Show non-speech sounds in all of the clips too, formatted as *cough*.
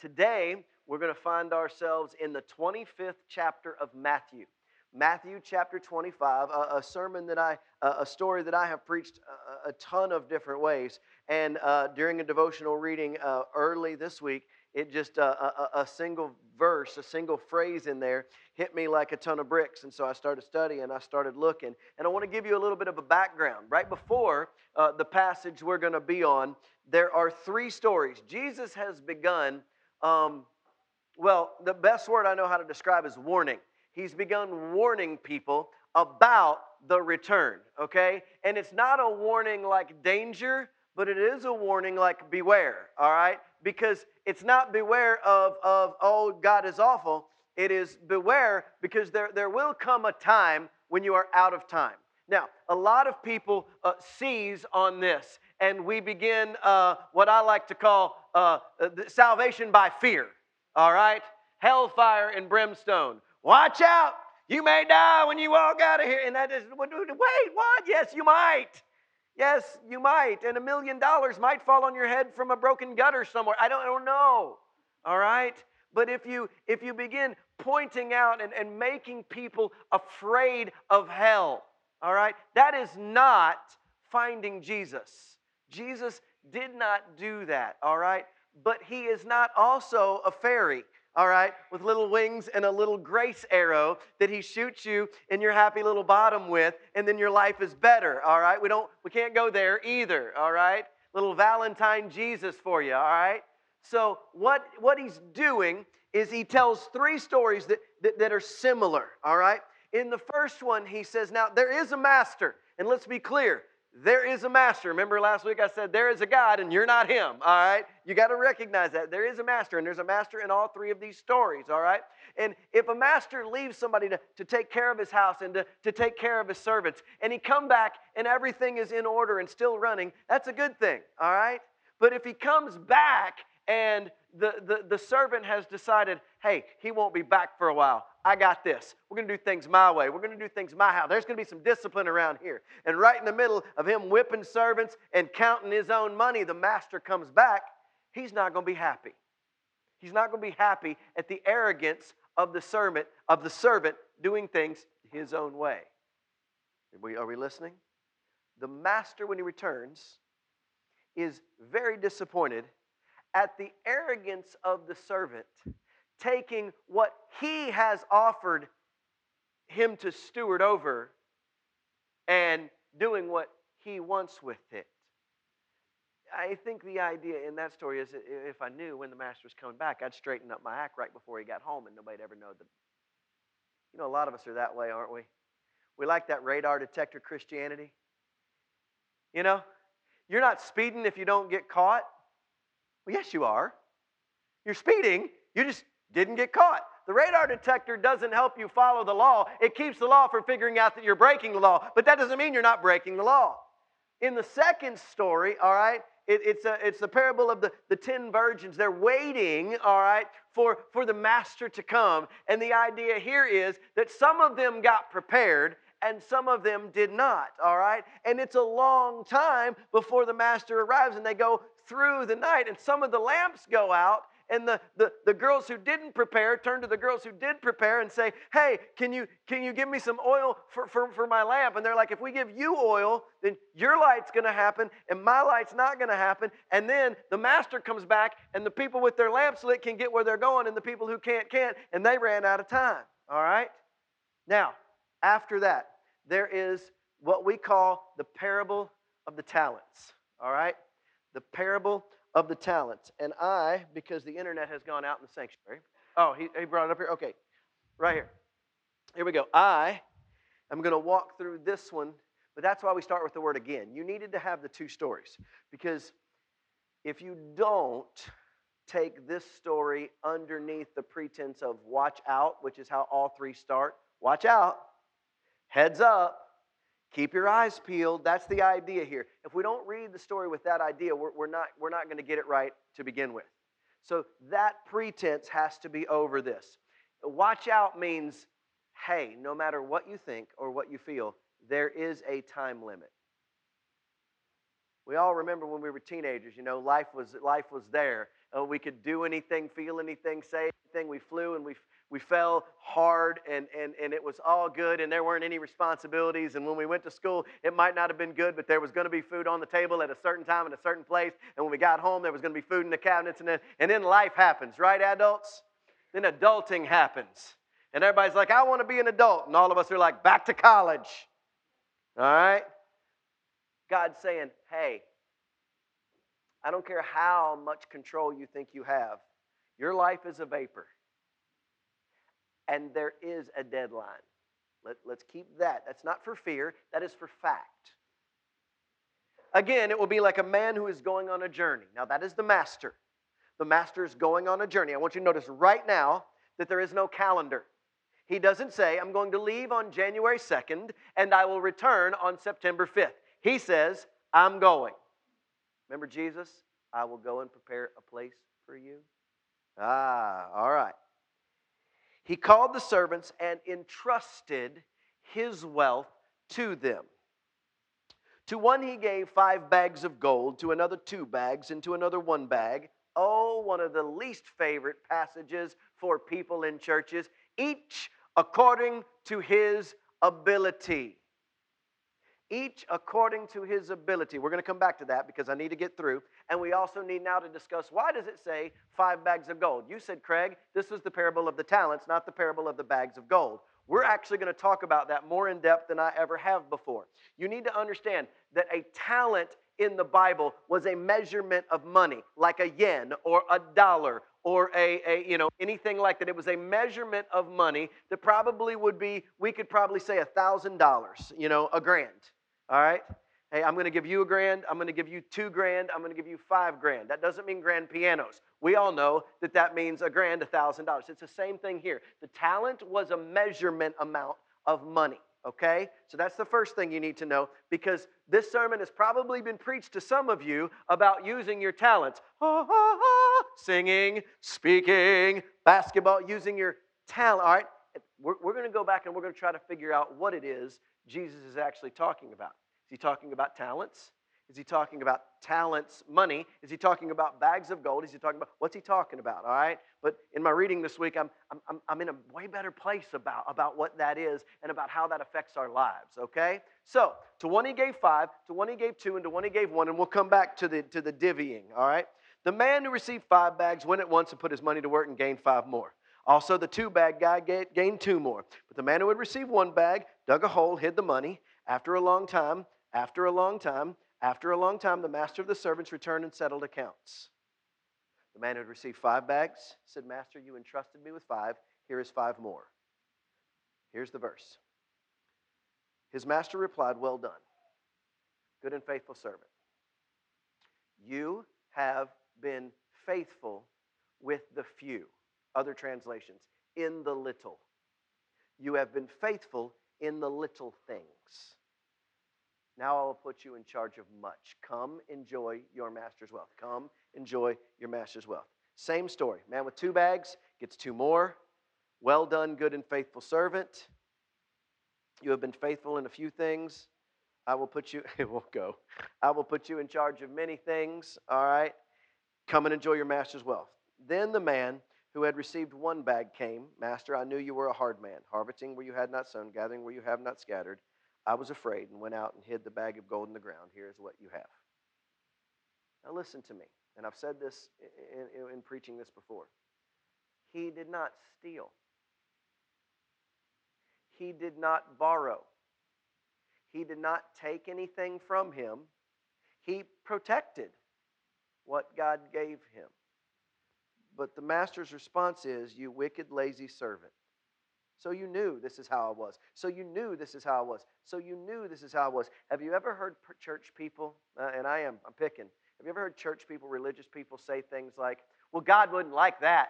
today we're going to find ourselves in the 25th chapter of Matthew. Matthew chapter 25, a, a sermon that I, a story that I have preached a, a ton of different ways. And uh, during a devotional reading uh, early this week, it just uh, a, a, single verse, a single phrase in there hit me like a ton of bricks. And so I started studying, I started looking. And I want to give you a little bit of a background. Right before uh, the passage we're going to be on, there are three stories. Jesus has begun, um, well, the best word I know how to describe is warning he's begun warning people about the return, okay? And it's not a warning like danger, but it is a warning like beware, all right? Because it's not beware of, of oh, God is awful. It is beware because there, there will come a time when you are out of time. Now, a lot of people uh, seize on this, and we begin uh, what I like to call uh, salvation by fear, all right? Hellfire and brimstone. Watch out. You may die when you walk out of here. And that is, wait, what? Yes, you might. Yes, you might. And a million dollars might fall on your head from a broken gutter somewhere. I don't, I don't know. All right? But if you if you begin pointing out and, and making people afraid of hell, all right, that is not finding Jesus. Jesus did not do that, all right? But he is not also a fairy all right, with little wings and a little grace arrow that he shoots you in your happy little bottom with, and then your life is better, all right? We don't we can't go there either, all right? Little Valentine Jesus for you, all right? So what what he's doing is he tells three stories that, that, that are similar, all right? In the first one, he says, Now there is a master, and let's be clear, there is a master. Remember last week I said there is a God and you're not him, all right? You got to recognize that. There is a master, and there's a master in all three of these stories, all right? And if a master leaves somebody to, to take care of his house and to, to take care of his servants, and he come back and everything is in order and still running, that's a good thing, all right? But if he comes back and the, the, the servant has decided, hey, he won't be back for a while. I got this. We're going to do things my way. We're going to do things my how. There's going to be some discipline around here. And right in the middle of him whipping servants and counting his own money, the master comes back. He's not going to be happy. He's not going to be happy at the arrogance of the servant, of the servant doing things his own way. Are we, are we listening? The master, when he returns, is very disappointed at the arrogance of the servant taking what he has offered him to steward over and doing what he wants with it. I think the idea in that story is if I knew when the master was coming back, I'd straighten up my act right before he got home and nobody'd ever know that. You know, a lot of us are that way, aren't we? We like that radar detector Christianity. You know, you're not speeding if you don't get caught. Well, yes, you are. You're speeding, you just didn't get caught. The radar detector doesn't help you follow the law. It keeps the law from figuring out that you're breaking the law, but that doesn't mean you're not breaking the law. In the second story, all right, it, it's, a, it's the parable of the, the ten virgins. They're waiting, all right, for, for the master to come. And the idea here is that some of them got prepared and some of them did not, all right? And it's a long time before the master arrives, and they go through the night, and some of the lamps go out, and the, the, the girls who didn't prepare turn to the girls who did prepare and say, Hey, can you, can you give me some oil for, for, for my lamp? And they're like, If we give you oil, then your light's going to happen and my light's not going to happen. And then the master comes back and the people with their lamps lit can get where they're going and the people who can't, can't. And they ran out of time. All right? Now, after that, there is what we call the parable of the talents. All right? The parable of the talents. And I, because the internet has gone out in the sanctuary, oh, he, he brought it up here? Okay, right here. Here we go. I am going to walk through this one, but that's why we start with the word again. You needed to have the two stories because if you don't take this story underneath the pretense of watch out, which is how all three start, watch out, heads up, Keep your eyes peeled. That's the idea here. If we don't read the story with that idea, we're, we're not, we're not going to get it right to begin with. So that pretense has to be over this. Watch out means, hey, no matter what you think or what you feel, there is a time limit. We all remember when we were teenagers, you know, life was, life was there. uh, we could do anything, feel anything, say anything. We flew and we, we fell hard and, and, and it was all good and there weren't any responsibilities. And when we went to school, it might not have been good, but there was going to be food on the table at a certain time in a certain place. And when we got home, there was going to be food in the cabinets. And then, and then life happens, right, adults? Then adulting happens. And everybody's like, I want to be an adult. And all of us are like, back to college. All right? God's saying, hey, I don't care how much control you think you have, your life is a vapor. And there is a deadline. Let, let's keep that. That's not for fear, that is for fact. Again, it will be like a man who is going on a journey. Now, that is the master. The master is going on a journey. I want you to notice right now that there is no calendar. He doesn't say, I'm going to leave on January 2nd and I will return on September 5th. He says, I'm going. Remember Jesus? I will go and prepare a place for you. Ah, all right. He called the servants and entrusted his wealth to them. To one he gave five bags of gold, to another two bags, and to another one bag. Oh, one of the least favorite passages for people in churches. Each according to his ability. Each according to his ability. We're going to come back to that because I need to get through. And we also need now to discuss why does it say five bags of gold? You said, Craig, this was the parable of the talents, not the parable of the bags of gold. We're actually going to talk about that more in depth than I ever have before. You need to understand that a talent in the Bible was a measurement of money, like a yen or a dollar or a, a, you know anything like that. It was a measurement of money that probably would be we could probably say a thousand dollars, you know, a grand. All right. Hey, I'm going to give you a grand. I'm going to give you two grand. I'm going to give you five grand. That doesn't mean grand pianos. We all know that that means a grand, a thousand dollars. It's the same thing here. The talent was a measurement amount of money. Okay? So that's the first thing you need to know because this sermon has probably been preached to some of you about using your talents. singing, speaking, basketball, using your talent. All right? We're, we're going to go back and we're going to try to figure out what it is Jesus is actually talking about. Is he talking about talents? Is he talking about talents, money? Is he talking about bags of gold? Is he talking about what's he talking about? All right. But in my reading this week, I'm, I'm, I'm in a way better place about, about what that is and about how that affects our lives. Okay. So to one he gave five, to one he gave two, and to one he gave one, and we'll come back to the to the divvying. All right. The man who received five bags went at once and put his money to work and gained five more. Also, the two bag guy gained two more. But the man who had received one bag dug a hole, hid the money. After a long time, after a long time, after a long time, the master of the servants returned and settled accounts. The man who had received five bags said, Master, you entrusted me with five. Here is five more. Here's the verse. His master replied, Well done, good and faithful servant. You have been faithful with the few. Other translations, in the little. You have been faithful in the little things. Now I will put you in charge of much. Come enjoy your master's wealth. Come enjoy your master's wealth. Same story. Man with two bags gets two more. Well done, good and faithful servant. You have been faithful in a few things. I will put you, *laughs* it won't go. I will put you in charge of many things. All right. Come and enjoy your master's wealth. Then the man who had received one bag came. Master, I knew you were a hard man, harvesting where you had not sown, gathering where you have not scattered. I was afraid and went out and hid the bag of gold in the ground. Here's what you have. Now, listen to me. And I've said this in, in, in preaching this before. He did not steal, he did not borrow, he did not take anything from him. He protected what God gave him. But the master's response is, You wicked, lazy servant. So you knew this is how I was. So you knew this is how I was. So you knew this is how I was. Have you ever heard church people, uh, and I am, I'm picking, have you ever heard church people, religious people say things like, well, God wouldn't like that?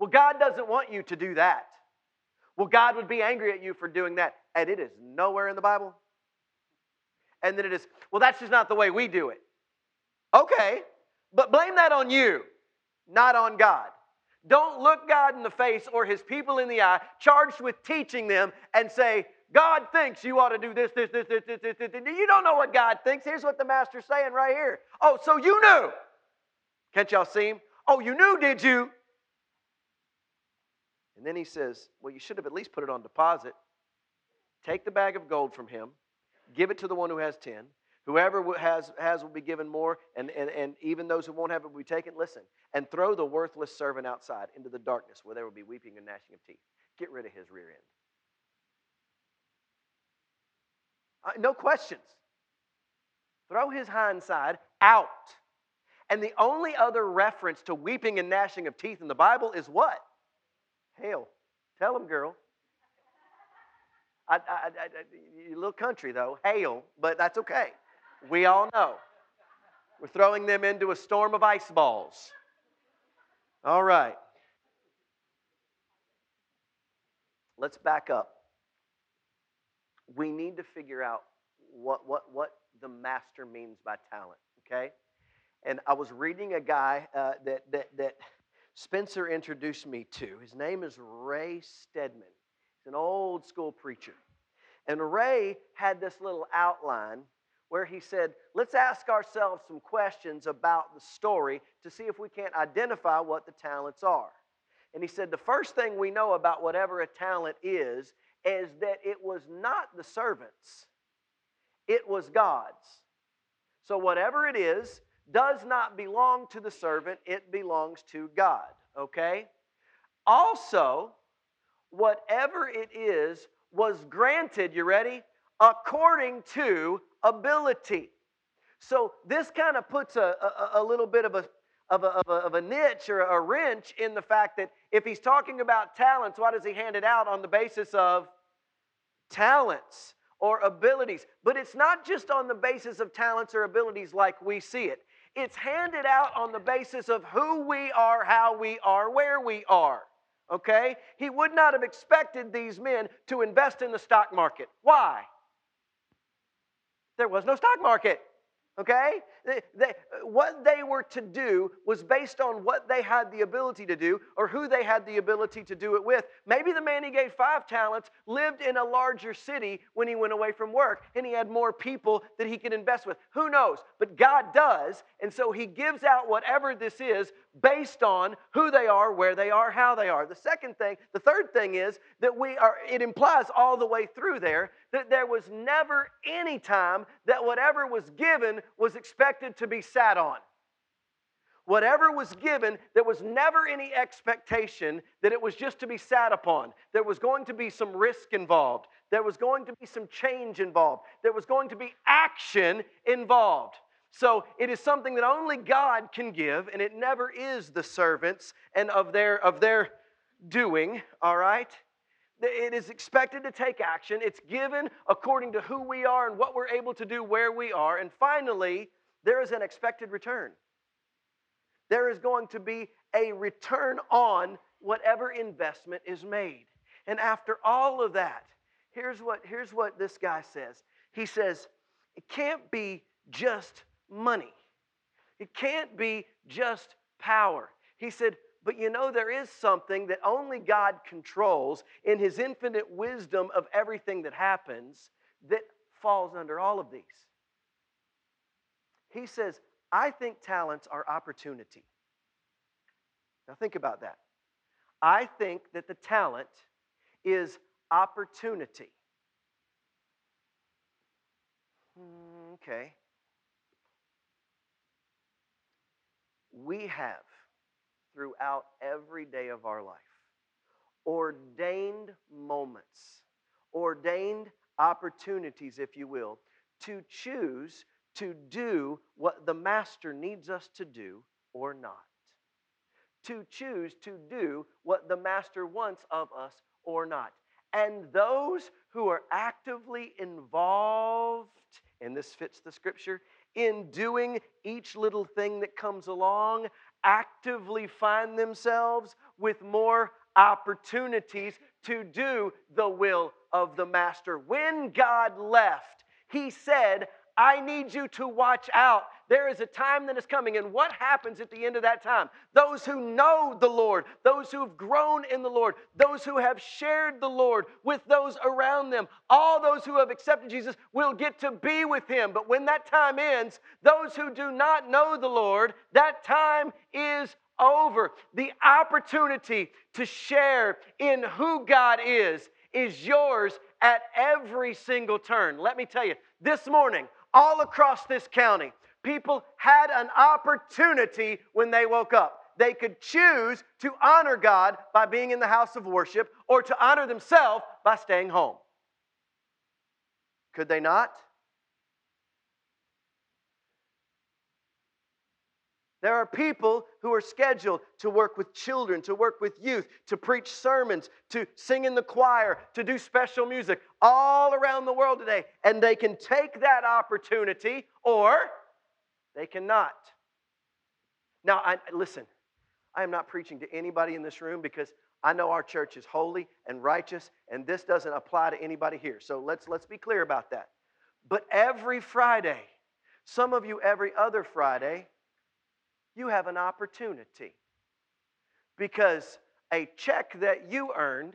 Well, God doesn't want you to do that. Well, God would be angry at you for doing that. And it is nowhere in the Bible. And then it is, well, that's just not the way we do it. Okay, but blame that on you, not on God. Don't look God in the face or his people in the eye, charged with teaching them, and say, God thinks you ought to do this, this, this, this, this, this, this. You don't know what God thinks. Here's what the master's saying right here. Oh, so you knew. Can't y'all see him? Oh, you knew, did you? And then he says, Well, you should have at least put it on deposit. Take the bag of gold from him, give it to the one who has 10. Whoever has, has will be given more, and, and, and even those who won't have it will be taken. Listen, and throw the worthless servant outside into the darkness where there will be weeping and gnashing of teeth. Get rid of his rear end. Uh, no questions. Throw his hindside out. And the only other reference to weeping and gnashing of teeth in the Bible is what? Hail. Tell him, girl. I, I, I, a little country, though. Hail, but that's okay. We all know. We're throwing them into a storm of ice balls. All right. Let's back up. We need to figure out what, what, what the master means by talent, okay? And I was reading a guy uh, that, that, that Spencer introduced me to. His name is Ray Stedman. He's an old school preacher. And Ray had this little outline where he said, Let's ask ourselves some questions about the story to see if we can't identify what the talents are. And he said, The first thing we know about whatever a talent is, is that it was not the servants, it was God's. So, whatever it is, does not belong to the servant, it belongs to God. Okay? Also, whatever it is was granted, you ready? According to ability. So this kind of puts a, a, a, little bit of a, of, a, of, a, of a niche or a wrench in the fact that if he's talking about talents, why does he hand it out on the basis of talents or abilities? But it's not just on the basis of talents or abilities like we see it. It's handed out on the basis of who we are, how we are, where we are. Okay? He would not have expected these men to invest in the stock market. Why? There was no stock market. Okay? They, what they were to do was based on what they had the ability to do or who they had the ability to do it with. Maybe the man he gave five talents lived in a larger city when he went away from work and he had more people that he could invest with. Who knows? But God does. And so he gives out whatever this is based on who they are, where they are, how they are. The second thing, the third thing is that we are, it implies all the way through there that there was never any time that whatever was given was expected to be sat on. Whatever was given, there was never any expectation that it was just to be sat upon. There was going to be some risk involved. There was going to be some change involved. There was going to be action involved. So it is something that only God can give, and it never is the servants and of their, of their doing, all right? It is expected to take action. It's given according to who we are and what we're able to do where we are. And finally, there is an expected return. There is going to be a return on whatever investment is made. And after all of that, here's what, here's what this guy says. He says, it can't be just money, it can't be just power. He said, but you know, there is something that only God controls in His infinite wisdom of everything that happens that falls under all of these. He says, I think talents are opportunity. Now, think about that. I think that the talent is opportunity. Okay. We have throughout every day of our life. Ordained moments, ordained opportunities, if you will, to choose to do what the Master needs us to do or not. To choose to do what the Master wants of us or not. And those who are actively involved, and this fits the scripture, in doing each little thing that comes along actively find themselves with more opportunities to do the will of the Master. When God left, He said, I need you to watch out. There is a time that is coming. And what happens at the end of that time? Those who know the Lord, those who have grown in the Lord, those who have shared the Lord with those around them, all those who have accepted Jesus will get to be with Him. But when that time ends, those who do not know the Lord, that time is over. The opportunity to share in who God is is yours at every single turn. Let me tell you, this morning, all across this county, people had an opportunity when they woke up. They could choose to honor God by being in the house of worship or to honor themselves by staying home. Could they not? There are people who are scheduled to work with children, to work with youth, to preach sermons, to sing in the choir, to do special music all around the world today. And they can take that opportunity or they cannot. Now, I, listen, I am not preaching to anybody in this room because I know our church is holy and righteous, and this doesn't apply to anybody here. So let's, let's be clear about that. But every Friday, some of you every other Friday, you have an opportunity. Because a check that you earned,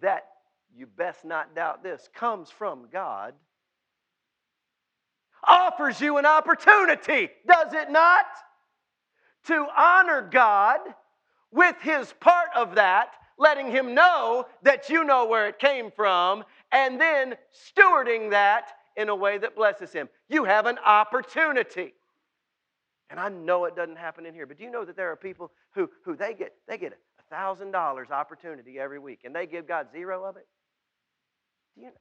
that you best not doubt this, comes from God, offers you an opportunity, does it not? To honor God with His part of that, letting Him know that you know where it came from, and then stewarding that in a way that blesses Him. You have an opportunity. And I know it doesn't happen in here, but do you know that there are people who, who they get they get a thousand dollars opportunity every week and they give God zero of it? Do you know?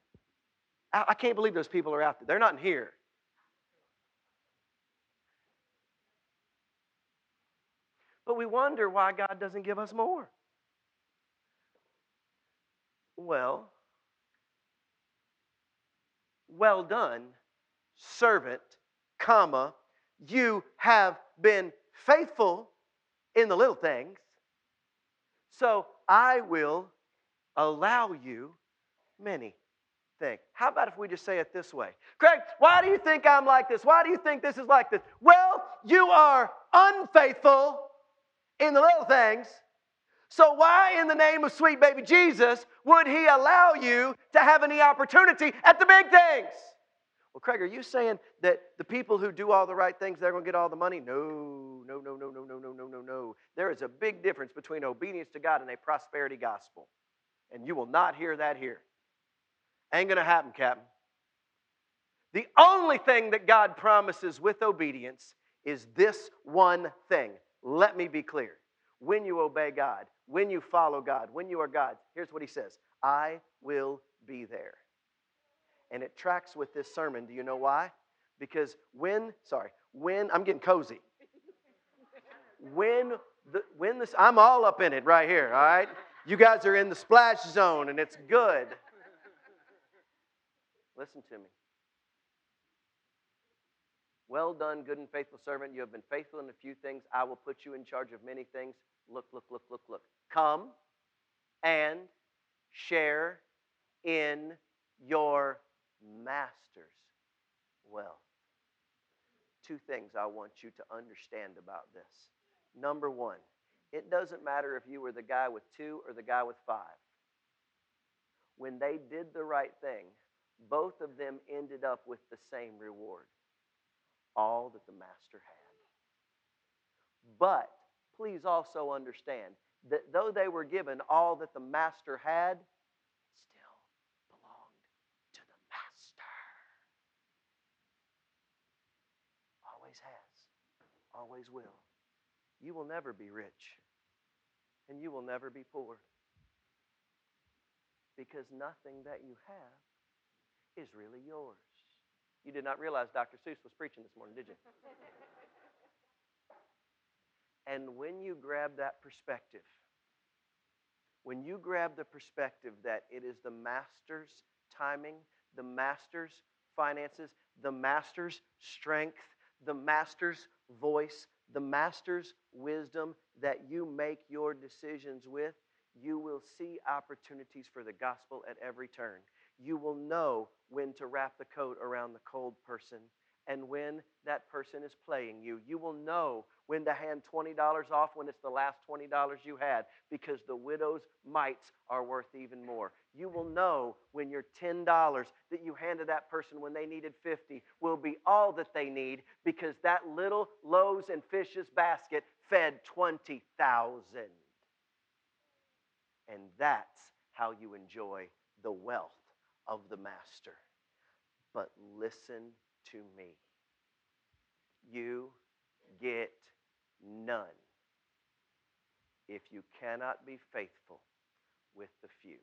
I, I can't believe those people are out there. They're not in here. But we wonder why God doesn't give us more. Well, well done, servant, comma, you have been faithful in the little things, so I will allow you many things. How about if we just say it this way? Craig, why do you think I'm like this? Why do you think this is like this? Well, you are unfaithful in the little things. So, why in the name of sweet baby Jesus would he allow you to have any opportunity at the big things? Well, Craig, are you saying that the people who do all the right things, they're going to get all the money? No, no, no, no, no, no, no, no, no, no. There is a big difference between obedience to God and a prosperity gospel. And you will not hear that here. Ain't going to happen, Captain. The only thing that God promises with obedience is this one thing. Let me be clear. When you obey God, when you follow God, when you are God, here's what He says I will be there and it tracks with this sermon. Do you know why? Because when, sorry, when, I'm getting cozy. When the, when this, I'm all up in it right here, all right? You guys are in the splash zone and it's good. Listen to me. Well done, good and faithful servant. You have been faithful in a few things. I will put you in charge of many things. Look, look, look, look, look. Come and share in your master's wealth. Two things I want you to understand about this. Number one, it doesn't matter if you were the guy with two or the guy with five. When they did the right thing, both of them ended up with the same reward all that the master had. But please also understand that though they were given all that the master had, always will. You will never be rich, and you will never be poor. Because nothing that you have is really yours. You did not realize Dr. Seuss was preaching this morning, did you? *laughs* and when you grab that perspective, when you grab the perspective that it is the master's timing, the master's finances, the master's strength, the master's voice, the master's wisdom that you make your decisions with, you will see opportunities for the gospel at every turn. you will know when to wrap the coat around the cold person and when that person is playing you. You will know when to hand $20 off when it's the last $20 you had because the widow's mites are worth even more. You will know when your $10 that you handed that person when they needed 50 will be all that they need because that little loaves and fishes basket fed 20,000. And that's how you enjoy the wealth of the master. But listen to me. You get none if you cannot be faithful with the few.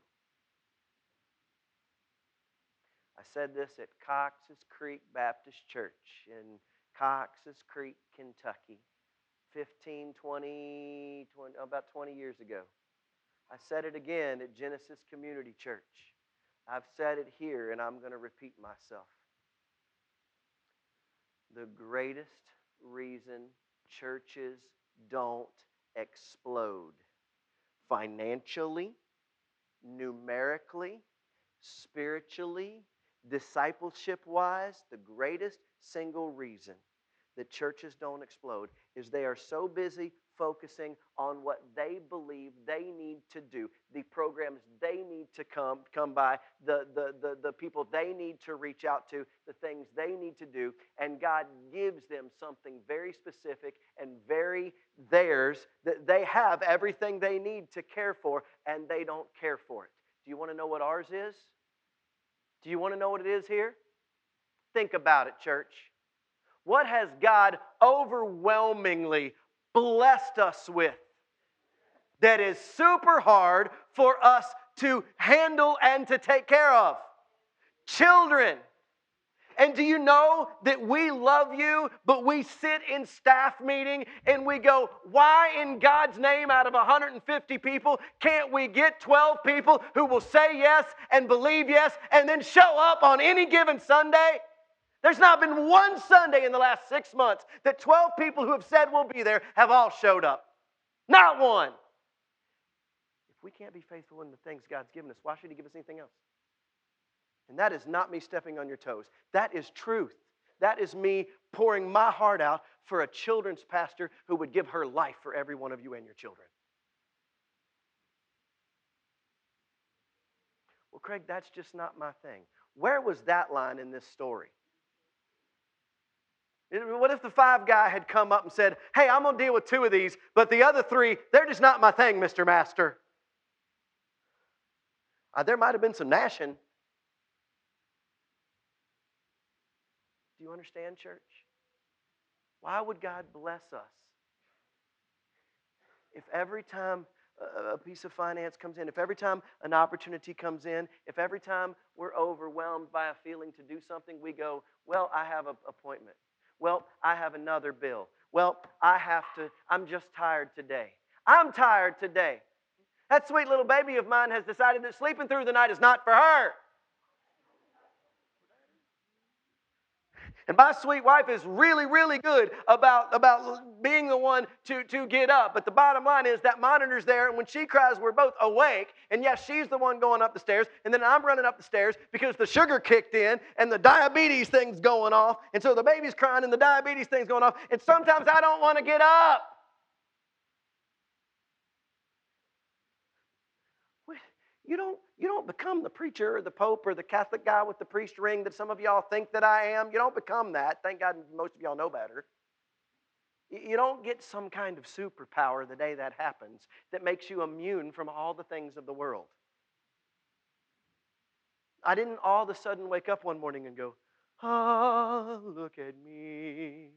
I said this at Cox's Creek Baptist Church in Cox's Creek, Kentucky, 15, 20, 20, about 20 years ago. I said it again at Genesis Community Church. I've said it here, and I'm going to repeat myself. The greatest reason churches don't explode. Financially, numerically, spiritually, discipleship wise, the greatest single reason that churches don't explode is they are so busy focusing on what they believe they need to do, the programs they need to come, come by, the, the, the, the people they need to reach out to, the things they need to do. And God gives them something very specific and very theirs that they have everything they need to care for, and they don't care for it. Do you want to know what ours is? Do you want to know what it is here? Think about it, church. What has God overwhelmingly blessed us with that is super hard for us to handle and to take care of? Children. And do you know that we love you, but we sit in staff meeting and we go, why in God's name, out of 150 people, can't we get 12 people who will say yes and believe yes and then show up on any given Sunday? There's not been one Sunday in the last six months that 12 people who have said we'll be there have all showed up. Not one. If we can't be faithful in the things God's given us, why should He give us anything else? And that is not me stepping on your toes. That is truth. That is me pouring my heart out for a children's pastor who would give her life for every one of you and your children. Well, Craig, that's just not my thing. Where was that line in this story? What if the five guy had come up and said, Hey, I'm going to deal with two of these, but the other three, they're just not my thing, Mr. Master? Uh, there might have been some gnashing. Do you understand, church? Why would God bless us? If every time a piece of finance comes in, if every time an opportunity comes in, if every time we're overwhelmed by a feeling to do something, we go, Well, I have an appointment. Well, I have another bill. Well, I have to, I'm just tired today. I'm tired today. That sweet little baby of mine has decided that sleeping through the night is not for her. And my sweet wife is really, really good about, about being the one to, to get up. But the bottom line is that monitor's there, and when she cries, we're both awake. And yes, she's the one going up the stairs, and then I'm running up the stairs because the sugar kicked in and the diabetes thing's going off. And so the baby's crying and the diabetes thing's going off. And sometimes I don't want to get up. You don't, you don't become the preacher or the pope or the Catholic guy with the priest ring that some of y'all think that I am. You don't become that. Thank God most of y'all know better. You don't get some kind of superpower the day that happens that makes you immune from all the things of the world. I didn't all of a sudden wake up one morning and go, Ah, look at me.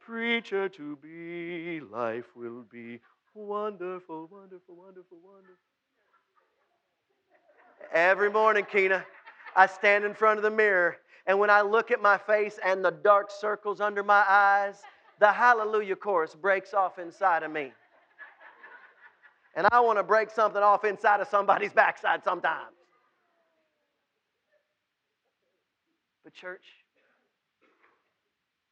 Preacher to be, life will be wonderful, wonderful, wonderful, wonderful. Every morning, Keena, I stand in front of the mirror, and when I look at my face and the dark circles under my eyes, the hallelujah chorus breaks off inside of me. And I want to break something off inside of somebody's *laughs* backside sometimes. But, church,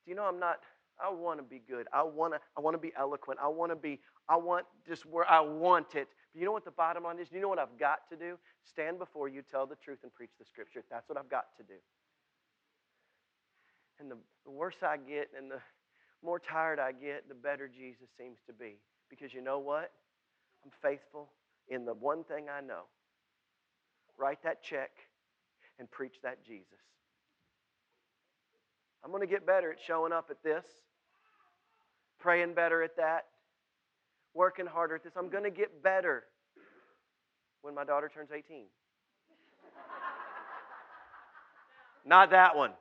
do you know I'm not, I want to be good. I want to I want to be eloquent. I want to be I want just where I want it. But you know what the bottom line is? You know what I've got to do? Stand before you, tell the truth, and preach the scripture. That's what I've got to do. And the, the worse I get and the more tired I get, the better Jesus seems to be. Because you know what? I'm faithful in the one thing I know. Write that check and preach that Jesus. I'm going to get better at showing up at this, praying better at that, working harder at this. I'm going to get better when my daughter turns 18. *laughs* Not that one.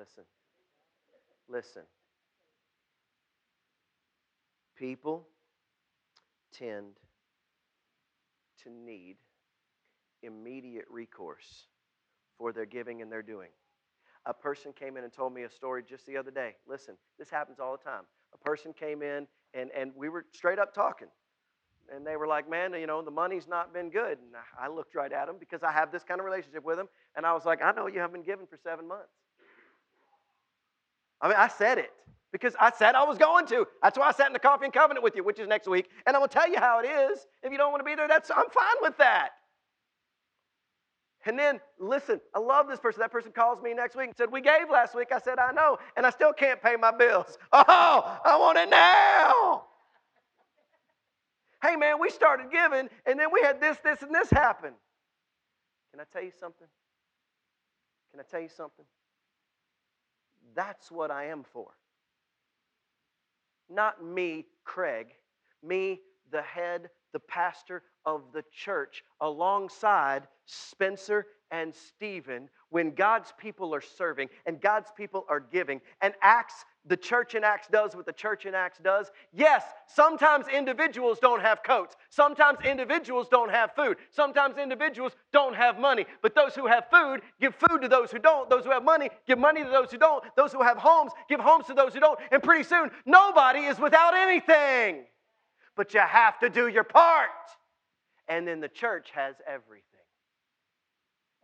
Listen. Listen. People tend to need immediate recourse for their giving and their doing. A person came in and told me a story just the other day. Listen, this happens all the time. A person came in and, and we were straight up talking. And they were like, man, you know, the money's not been good. And I looked right at them because I have this kind of relationship with them. And I was like, I know you haven't been given for seven months. I mean, I said it because I said I was going to. That's why I sat in the coffee and covenant with you, which is next week. And I'm going to tell you how it is. If you don't want to be there, that's I'm fine with that. And then, listen, I love this person. That person calls me next week and said, We gave last week. I said, I know, and I still can't pay my bills. *laughs* Oh, I want it now. hey, man, we started giving, and then we had this, this, and this happen. Can I tell you something? Can I tell you something? That's what I am for. Not me, Craig, me, the head, the pastor of the church, alongside Spencer and Stephen when God's people are serving and God's people are giving. And Acts, the church in Acts does what the church in Acts does. Yes, sometimes individuals don't have coats. Sometimes individuals don't have food. Sometimes individuals don't have money. But those who have food give food to those who don't. Those who have money give money to those who don't. Those who have homes give homes to those who don't. And pretty soon, nobody is without anything. But you have to do your part. And then the church has everything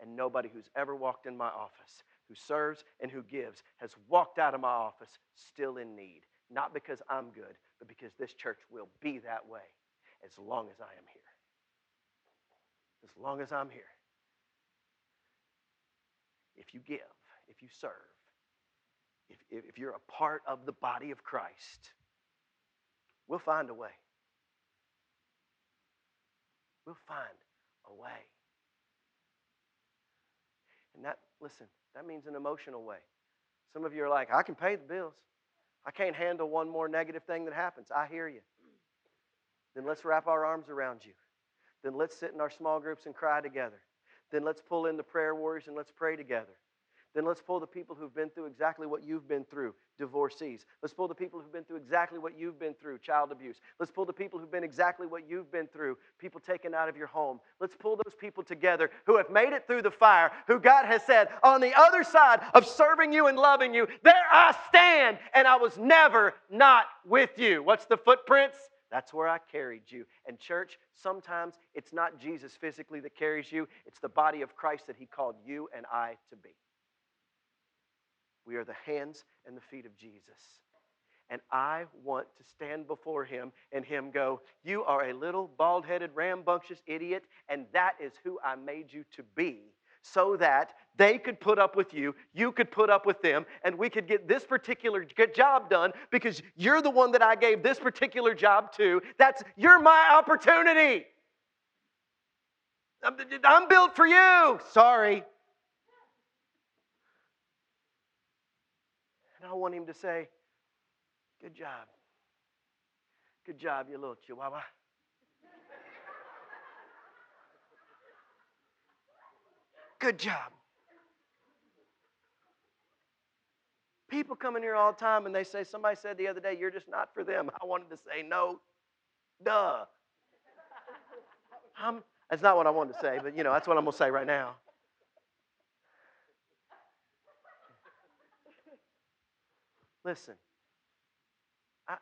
and nobody who's ever walked in my office, who serves and who gives, has walked out of my office still in need. Not because I'm good, but because this church will be that way as long as I am here. As long as I'm here. If you give, if you serve, if, if you're a part of the body of Christ, we'll find a way. We'll find a way. And that, listen, that means an emotional way. Some of you are like, I can pay the bills. I can't handle one more negative thing that happens. I hear you. Then let's wrap our arms around you. Then let's sit in our small groups and cry together. Then let's pull in the prayer warriors and let's pray together. Then let's pull the people who've been through exactly what you've been through, divorcees. Let's pull the people who've been through exactly what you've been through, child abuse. Let's pull the people who've been exactly what you've been through, people taken out of your home. Let's pull those people together who have made it through the fire, who God has said, on the other side of serving you and loving you, there I stand, and I was never not with you. What's the footprints? That's where I carried you. And, church, sometimes it's not Jesus physically that carries you, it's the body of Christ that He called you and I to be. We are the hands and the feet of Jesus. And I want to stand before him and him go, You are a little bald headed, rambunctious idiot, and that is who I made you to be, so that they could put up with you, you could put up with them, and we could get this particular job done because you're the one that I gave this particular job to. That's, you're my opportunity. I'm, I'm built for you. Sorry. And I want him to say, Good job. Good job, you little chihuahua. *laughs* Good job. People come in here all the time and they say, Somebody said the other day, you're just not for them. I wanted to say, No, duh. *laughs* I'm, that's not what I wanted to say, but you know, that's what I'm going to say right now. Listen, I,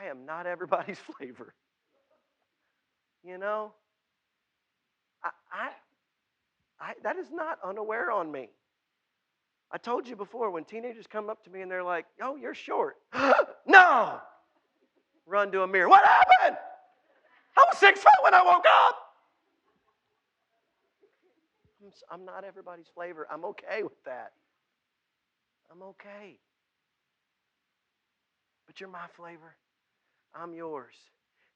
I am not everybody's *laughs* flavor. You know, I, I, I, that is not unaware on me. I told you before when teenagers come up to me and they're like, "Oh, you're short." *gasps* no. Run to a mirror. What happened? I was six foot when I woke up. I'm, I'm not everybody's flavor. I'm okay with that. I'm okay. But you're my flavor. I'm yours.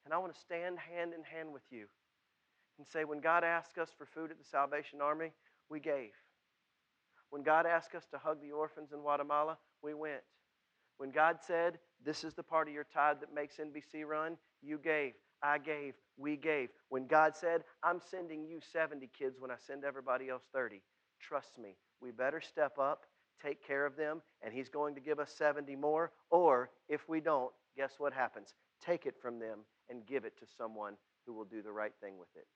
And I want to stand hand in hand with you and say, when God asked us for food at the Salvation Army, we gave. When God asked us to hug the orphans in Guatemala, we went. When God said, This is the part of your tithe that makes NBC run, you gave. I gave. We gave. When God said, I'm sending you 70 kids when I send everybody else 30, trust me, we better step up, take care of them, and He's going to give us 70 more. Or if we don't, guess what happens? Take it from them and give it to someone who will do the right thing with it.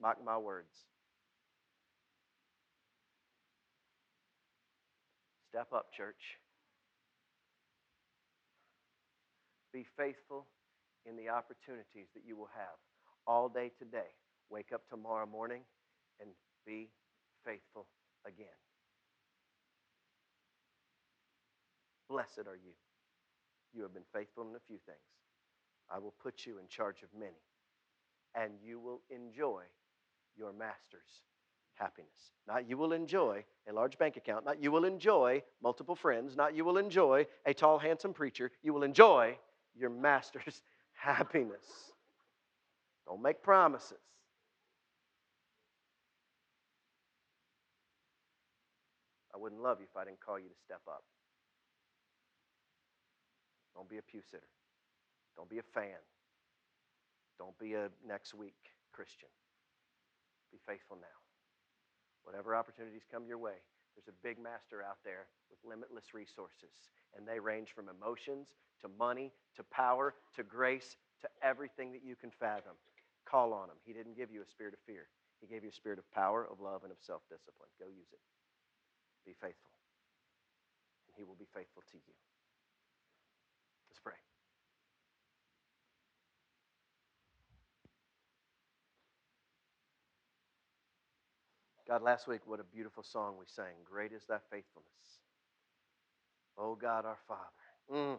Mark my words. Step up, church. Be faithful in the opportunities that you will have all day today. Wake up tomorrow morning and be faithful again. Blessed are you. You have been faithful in a few things. I will put you in charge of many, and you will enjoy your master's happiness. Not you will enjoy a large bank account, not you will enjoy multiple friends, not you will enjoy a tall, handsome preacher. You will enjoy your master's *laughs* happiness. Don't make promises. I wouldn't love you if I didn't call you to step up. Don't be a pew sitter. Don't be a fan. Don't be a next week Christian. Be faithful now. Whatever opportunities come your way, there's a big master out there with limitless resources, and they range from emotions to money to power to grace to everything that you can fathom. Call on him. He didn't give you a spirit of fear, He gave you a spirit of power, of love, and of self discipline. Go use it. Be faithful, and He will be faithful to you. Let's pray. God, last week, what a beautiful song we sang. Great is thy faithfulness. Oh, God, our Father. Mm,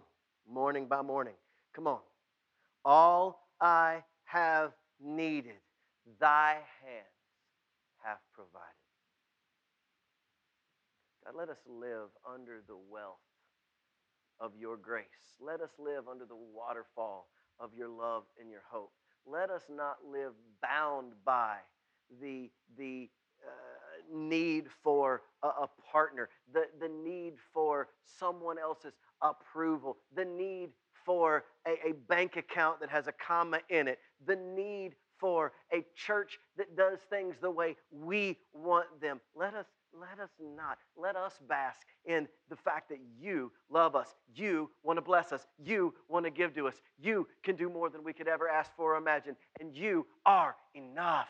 morning by morning. Come on. All I have needed, thy hands have provided. God, let us live under the wealth of your grace. Let us live under the waterfall of your love and your hope. Let us not live bound by the, the need for a, a partner, the, the need for someone else's approval, the need for a, a bank account that has a comma in it, the need for a church that does things the way we want them. Let us let us not. Let us bask in the fact that you love us. You want to bless us. You want to give to us. You can do more than we could ever ask for or imagine. And you are enough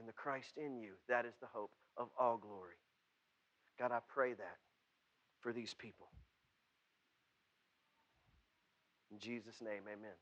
and the Christ in you. That is the hope of all glory. God, I pray that for these people. In Jesus' name, amen.